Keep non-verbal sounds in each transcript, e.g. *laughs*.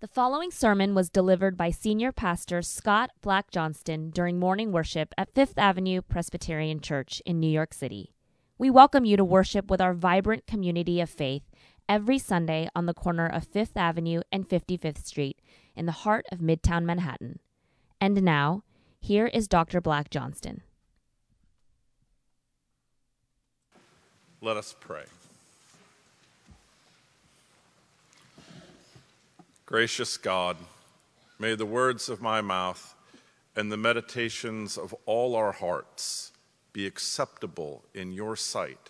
The following sermon was delivered by Senior Pastor Scott Black Johnston during morning worship at Fifth Avenue Presbyterian Church in New York City. We welcome you to worship with our vibrant community of faith every Sunday on the corner of Fifth Avenue and 55th Street in the heart of Midtown Manhattan. And now, here is Dr. Black Johnston. Let us pray. Gracious God, may the words of my mouth and the meditations of all our hearts be acceptable in your sight.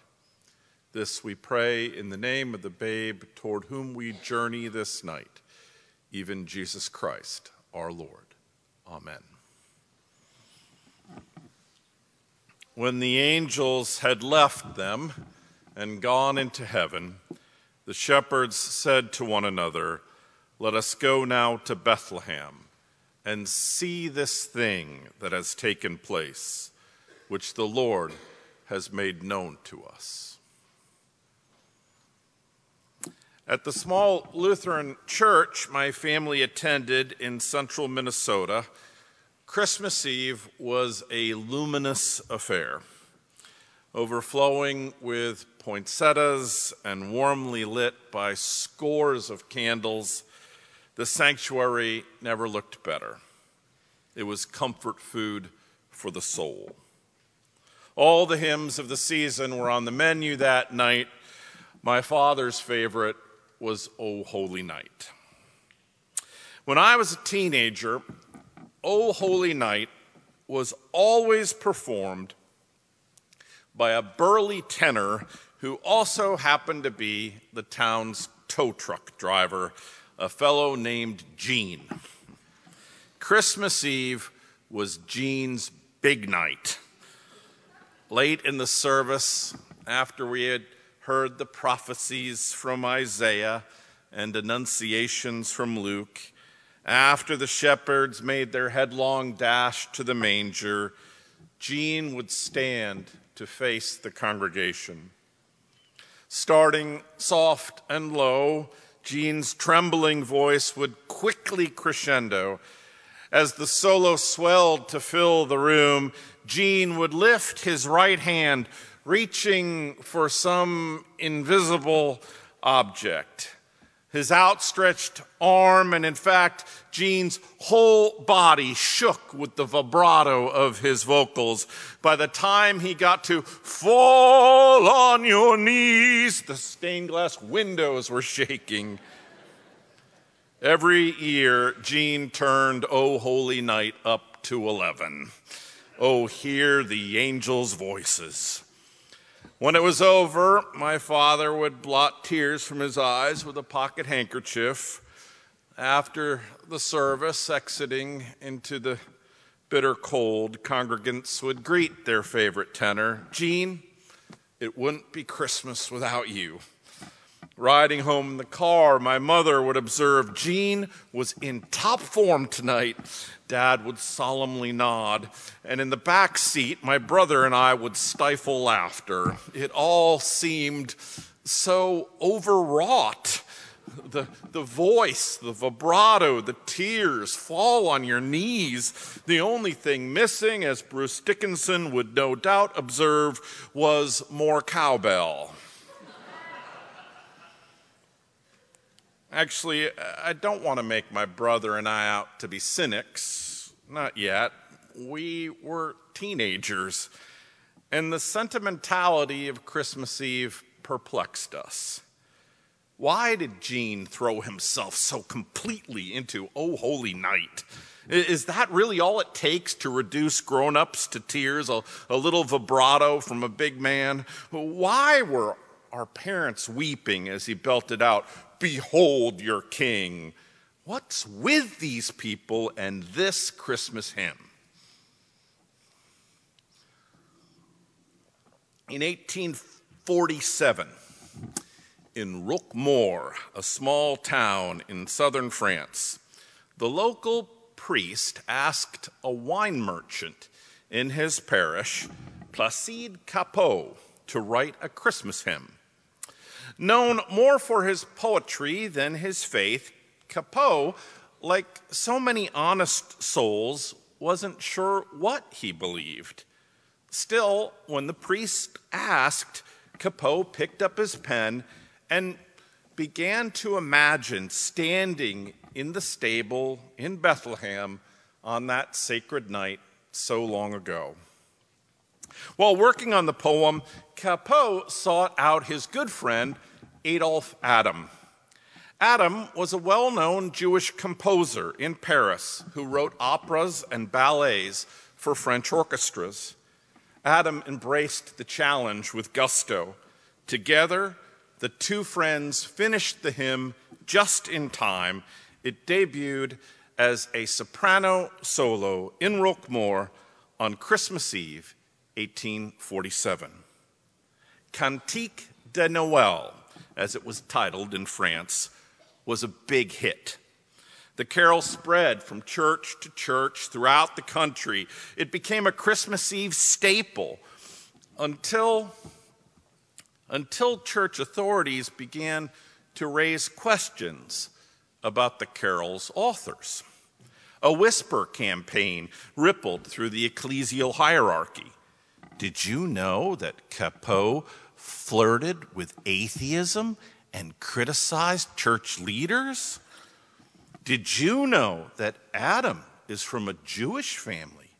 This we pray in the name of the babe toward whom we journey this night, even Jesus Christ, our Lord. Amen. When the angels had left them and gone into heaven, the shepherds said to one another, let us go now to Bethlehem and see this thing that has taken place, which the Lord has made known to us. At the small Lutheran church my family attended in central Minnesota, Christmas Eve was a luminous affair, overflowing with poinsettias and warmly lit by scores of candles the sanctuary never looked better. It was comfort food for the soul. All the hymns of the season were on the menu that night. My father's favorite was O Holy Night. When I was a teenager, O Holy Night was always performed by a burly tenor who also happened to be the town's tow truck driver a fellow named Gene. Christmas Eve was Gene's big night. Late in the service, after we had heard the prophecies from Isaiah and annunciations from Luke, after the shepherds made their headlong dash to the manger, Gene would stand to face the congregation. Starting soft and low, Gene's trembling voice would quickly crescendo. As the solo swelled to fill the room, Gene would lift his right hand, reaching for some invisible object his outstretched arm, and in fact, Gene's whole body shook with the vibrato of his vocals. By the time he got to fall on your knees, the stained glass windows were shaking. Every year, Gene turned Oh Holy Night up to 11. Oh, hear the angels' voices. When it was over, my father would blot tears from his eyes with a pocket handkerchief. After the service, exiting into the bitter cold, congregants would greet their favorite tenor Gene, it wouldn't be Christmas without you. Riding home in the car, my mother would observe Gene was in top form tonight. Dad would solemnly nod, and in the back seat, my brother and I would stifle laughter. It all seemed so overwrought. The, the voice, the vibrato, the tears fall on your knees. The only thing missing, as Bruce Dickinson would no doubt observe, was more cowbell. Actually, I don't want to make my brother and I out to be cynics. Not yet. We were teenagers, and the sentimentality of Christmas Eve perplexed us. Why did Gene throw himself so completely into Oh Holy Night? Is that really all it takes to reduce grown ups to tears? A, a little vibrato from a big man? Why were our parents weeping as he belted out, Behold your king. What's with these people and this Christmas hymn? In 1847, in Roquemaure, a small town in southern France, the local priest asked a wine merchant in his parish, Placide Cappeau, to write a Christmas hymn. Known more for his poetry than his faith, Cappeau, like so many honest souls, wasn't sure what he believed. Still, when the priest asked, Cappeau picked up his pen and began to imagine standing in the stable in Bethlehem on that sacred night so long ago. While working on the poem, Cappeau sought out his good friend Adolphe Adam. Adam was a well known Jewish composer in Paris who wrote operas and ballets for French orchestras. Adam embraced the challenge with gusto. Together, the two friends finished the hymn just in time. It debuted as a soprano solo in Roquemaure on Christmas Eve, 1847. Cantique de Noël, as it was titled in France, was a big hit. The carol spread from church to church throughout the country. It became a Christmas Eve staple until, until church authorities began to raise questions about the carol's authors. A whisper campaign rippled through the ecclesial hierarchy. Did you know that Cappeau flirted with atheism and criticized church leaders? Did you know that Adam is from a Jewish family?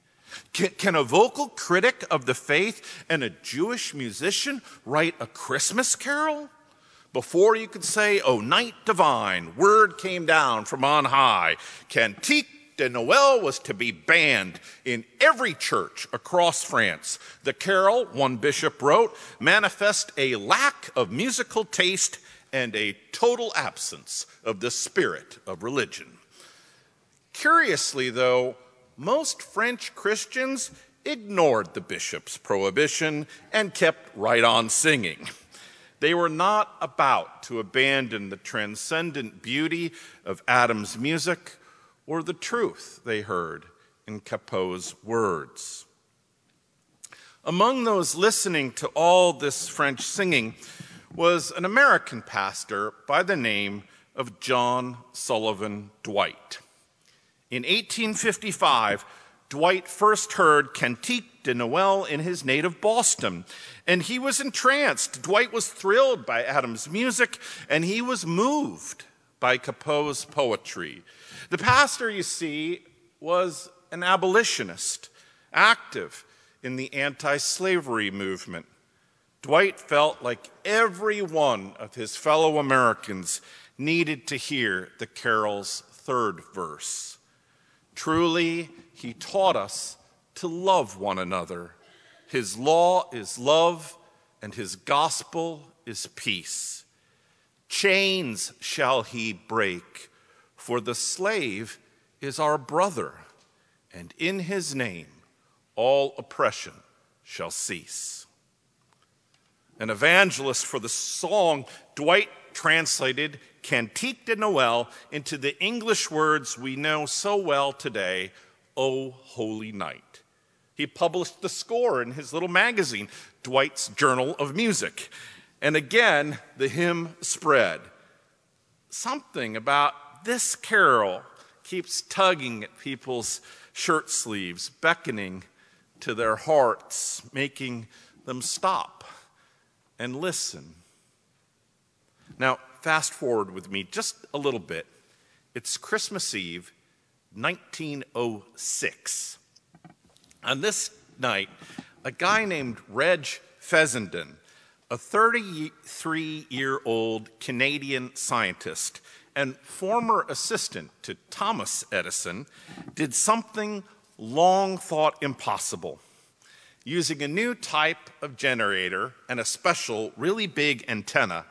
Can, can, a vocal critic of the faith and a Jewish musician write a Christmas carol? Before you could say, Oh, night divine, word came down from on high, Cantique de Noël was to be banned in every church across France. The carol, one bishop wrote, manifest a lack of musical taste and a total absence of the spirit of religion. Curiously, though, most French Christians ignored the bishop's prohibition and kept right on singing. They were not about to abandon the transcendent beauty of Adam's music or the truth they heard in Cappeau's words. Among those listening to all this French singing was an American pastor by the name of John Sullivan Dwight. In 1855, Dwight first heard Cantique de Noël in his native Boston, and he was entranced. Dwight was thrilled by Adam's music, and he was moved by Cappeau's poetry. The pastor, you see, was an abolitionist, active in the anti slavery movement. Dwight felt like every one of his fellow Americans needed to hear the carol's third verse. Truly, he taught us to love one another. His law is love, and his gospel is peace. Chains shall he break, for the slave is our brother, and in his name all oppression shall cease an evangelist for the song, Dwight translated Cantique de Noël into the English words we know so well today, O Holy Night. He published the score in his little magazine, Dwight's Journal of Music. And again, the hymn spread. Something about this carol keeps tugging at people's shirt sleeves, beckoning to their hearts, making them stop and listen. Now, fast forward with me just a little bit. It's Christmas Eve, 1906. On this night, a guy named Reg Fessenden, a 33 year old Canadian scientist and former assistant to Thomas Edison, did something long thought impossible using a new type of generator and a special, really big antenna,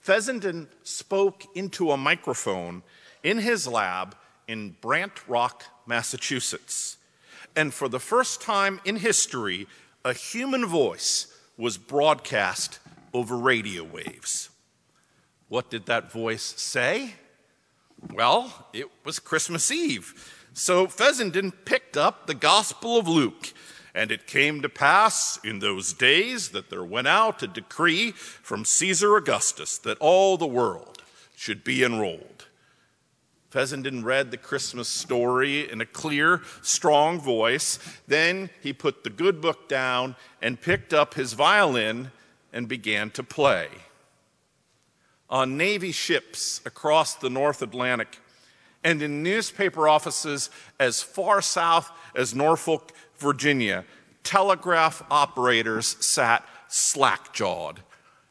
Fessenden spoke into a microphone in his lab in Brant Rock, Massachusetts. And for the first time in history, a human voice was broadcast over radio waves. What did that voice say? Well, it was Christmas Eve. So Fessenden picked up the Gospel of Luke and it came to pass in those days that there went out a decree from Caesar Augustus that all the world should be enrolled. Fessenden read the Christmas story in a clear, strong voice. Then he put the good book down and picked up his violin and began to play. On Navy ships across the North Atlantic and in newspaper offices as far south as Norfolk, Virginia, telegraph operators sat slack jawed.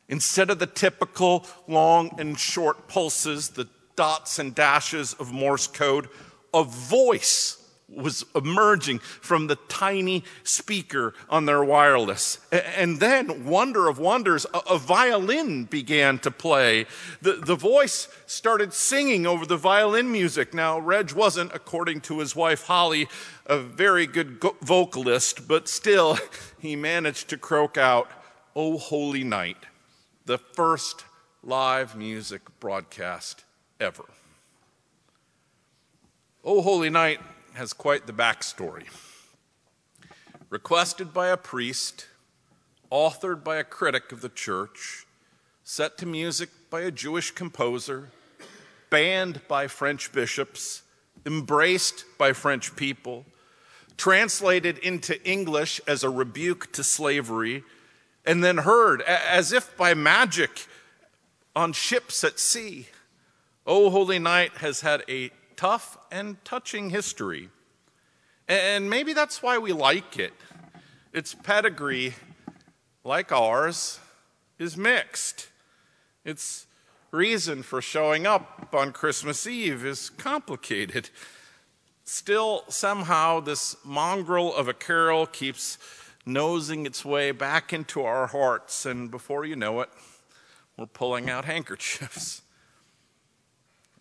Instead of the typical long and short pulses, the dots and dashes of Morse code, a voice was emerging from the tiny speaker on their wireless. And then, wonder of wonders, a, violin began to play. The, the voice started singing over the violin music. Now, Reg wasn't, according to his wife Holly, a very good vocalist, but still, *laughs* he managed to croak out, Oh Holy Night, the first live music broadcast ever. Oh Holy Night has quite the backstory. Requested by a priest, authored by a critic of the church, set to music by a Jewish composer, banned by French bishops, embraced by French people, translated into English as a rebuke to slavery, and then heard as if by magic on ships at sea. Oh Holy Night has had a tough and touching history. And maybe that's why we like it. Its pedigree, like ours, is mixed. Its reason for showing up on Christmas Eve is complicated. Still, somehow, this mongrel of a carol keeps nosing its way back into our hearts, and before you know it, we're pulling out handkerchiefs. *laughs*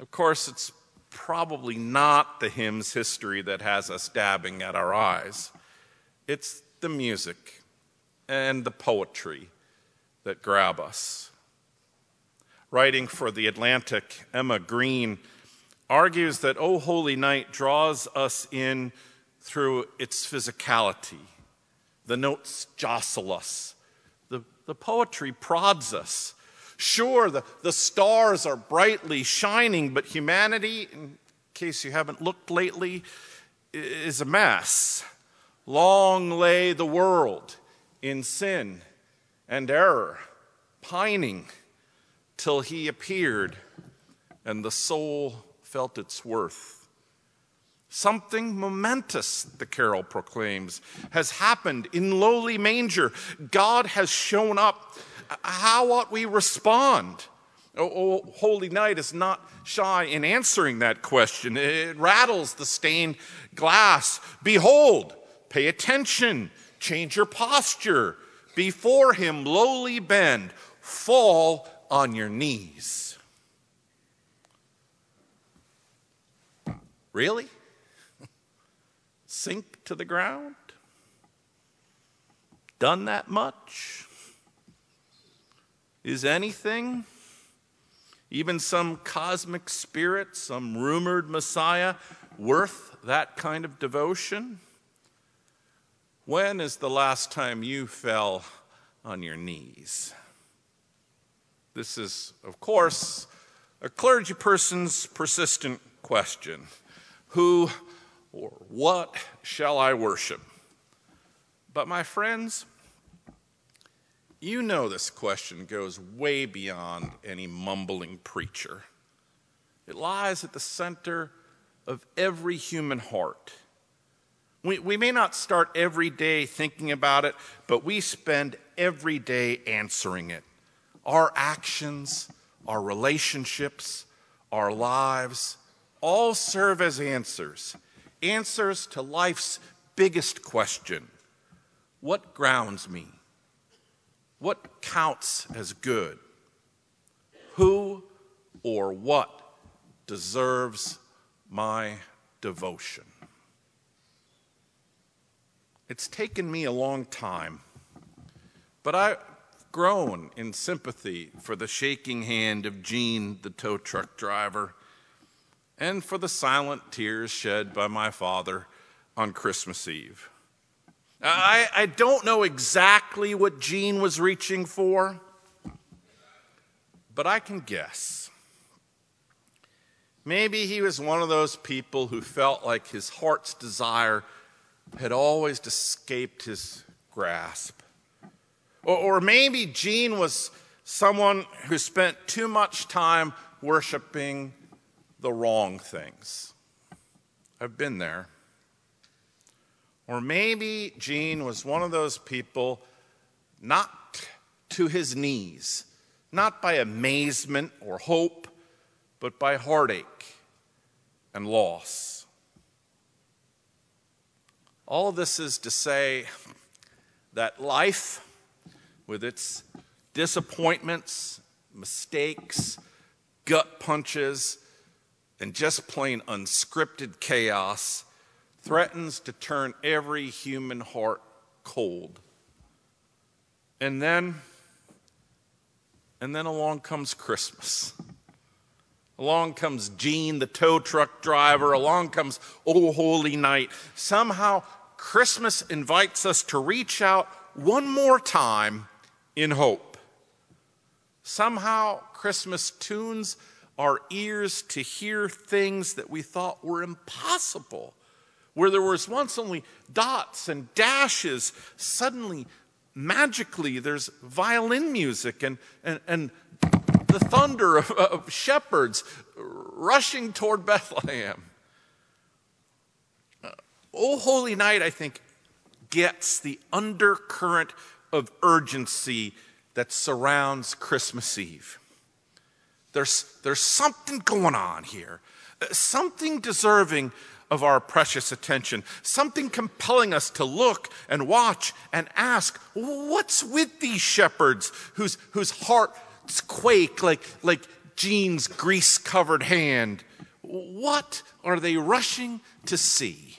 Of course, it's probably not the hymn's history that has us dabbing at our eyes. It's the music and the poetry that grab us. Writing for The Atlantic, Emma Green argues that O Holy Night draws us in through its physicality. The notes jostle us, the, the poetry prods us, Sure, the, the stars are brightly shining, but humanity, in case you haven't looked lately, is a mess. Long lay the world in sin and error, pining till he appeared and the soul felt its worth. Something momentous, the carol proclaims, has happened in lowly manger. God has shown up how ought we respond? Oh, oh, Holy Night is not shy in answering that question. It rattles the stained glass. Behold, pay attention, change your posture. Before him, lowly bend, fall on your knees. Really? Sink to the ground? Done that much? Is anything, even some cosmic spirit, some rumored Messiah, worth that kind of devotion? When is the last time you fell on your knees? This is, of course, a clergy person's persistent question Who or what shall I worship? But, my friends, you know this question goes way beyond any mumbling preacher. It lies at the center of every human heart. We, we may not start every day thinking about it, but we spend every day answering it. Our actions, our relationships, our lives all serve as answers answers to life's biggest question What grounds me? What counts as good? Who or what deserves my devotion? It's taken me a long time, but I've grown in sympathy for the shaking hand of Gene, the tow truck driver, and for the silent tears shed by my father on Christmas Eve. I, I don't know exactly what Gene was reaching for, but I can guess. Maybe he was one of those people who felt like his heart's desire had always escaped his grasp. Or, or maybe Gene was someone who spent too much time worshiping the wrong things. I've been there. Or maybe Gene was one of those people not to his knees, not by amazement or hope, but by heartache and loss. All of this is to say that life, with its disappointments, mistakes, gut punches, and just plain unscripted chaos, threatens to turn every human heart cold. And then, and then along comes Christmas. Along comes Gene, the tow truck driver. Along comes Oh Holy Night. Somehow, Christmas invites us to reach out one more time in hope. Somehow, Christmas tunes our ears to hear things that we thought were impossible. Where there was once only dots and dashes, suddenly, magically, there's violin music and, and, and the thunder of, of shepherds rushing toward Bethlehem. Uh, oh, Holy Night, I think, gets the undercurrent of urgency that surrounds Christmas Eve. There's, there's something going on here, something deserving of our precious attention, something compelling us to look and watch and ask, what's with these shepherds whose, whose hearts quake like, like Gene's grease covered hand? What are they rushing to see?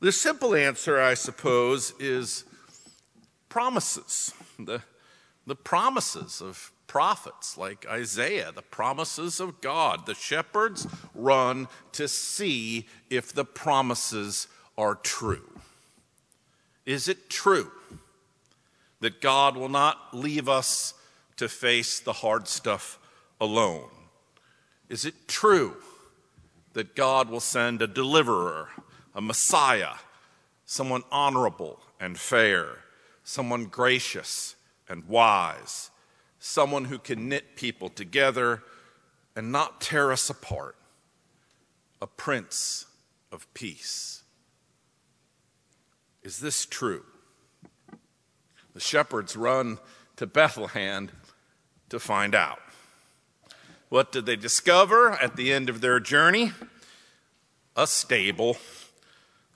The simple answer, I suppose, is promises. The, the promises of prophets like Isaiah, the promises of God. The shepherds run to see if the promises are true. Is it true that God will not leave us to face the hard stuff alone? Is it true that God will send a deliverer, a Messiah, someone honorable and fair, someone gracious and wise? Someone who can knit people together and not tear us apart, a prince of peace. Is this true? The shepherds run to Bethlehem to find out. What did they discover at the end of their journey? A stable,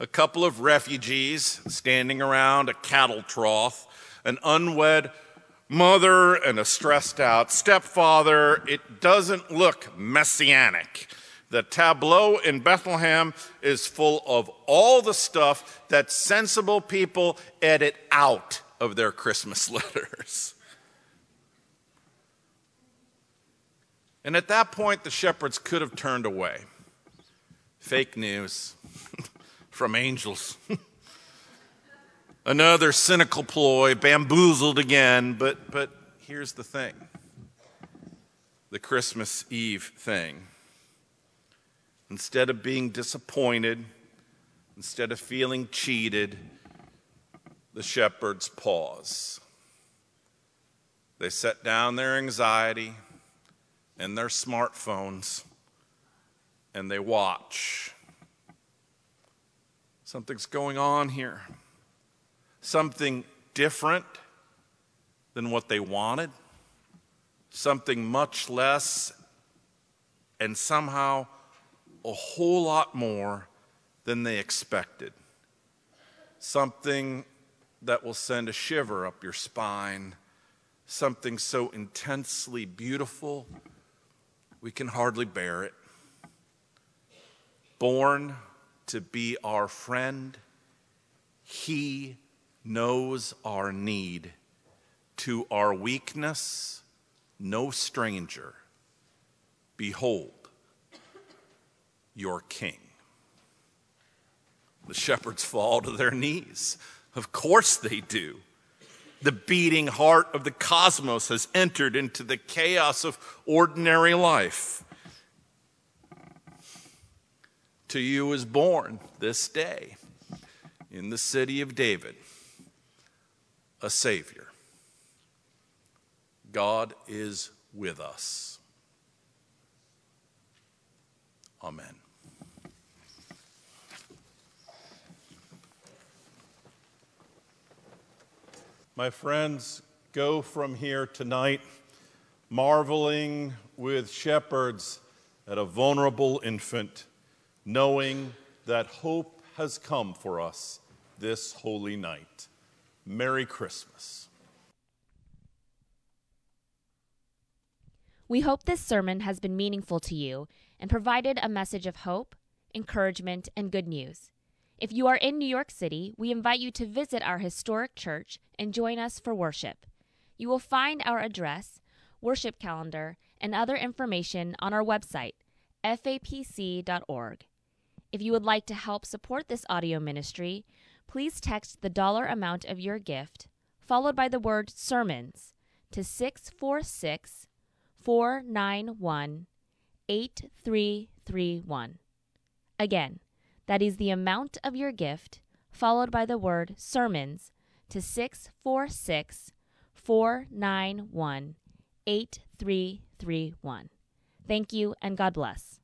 a couple of refugees standing around a cattle trough, an unwed mother and a stressed out stepfather. It doesn't look messianic. The tableau in Bethlehem is full of all the stuff that sensible people edit out of their Christmas *laughs* letters. And at that point, the shepherds could have turned away. Fake news *laughs* from angels. *laughs* Another cynical ploy, bamboozled again, but, but here's the thing the Christmas Eve thing. Instead of being disappointed, instead of feeling cheated, the shepherds pause. They set down their anxiety and their smartphones and they watch. Something's going on here something different than what they wanted, something much less, and somehow a whole lot more than they expected. Something that will send a shiver up your spine, something so intensely beautiful we can hardly bear it. Born to be our friend, He knows our need. To our weakness, no stranger. Behold, your king. The shepherds fall to their knees. Of course they do. The beating heart of the cosmos has entered into the chaos of ordinary life. To you is born this day in the city of David a Savior. God is with us. Amen. My friends, go from here tonight marveling with shepherds at a vulnerable infant, knowing that hope has come for us this holy night. Merry Christmas. We hope this sermon has been meaningful to you and provided a message of hope, encouragement, and good news. If you are in New York City, we invite you to visit our historic church and join us for worship. You will find our address, worship calendar, and other information on our website, fapc.org. If you would like to help support this audio ministry, please text the dollar amount of your gift, followed by the word sermons, to 646 491 8331. Again, that is the amount of your gift, followed by the word sermons, to 646 491 8331. Thank you and God bless.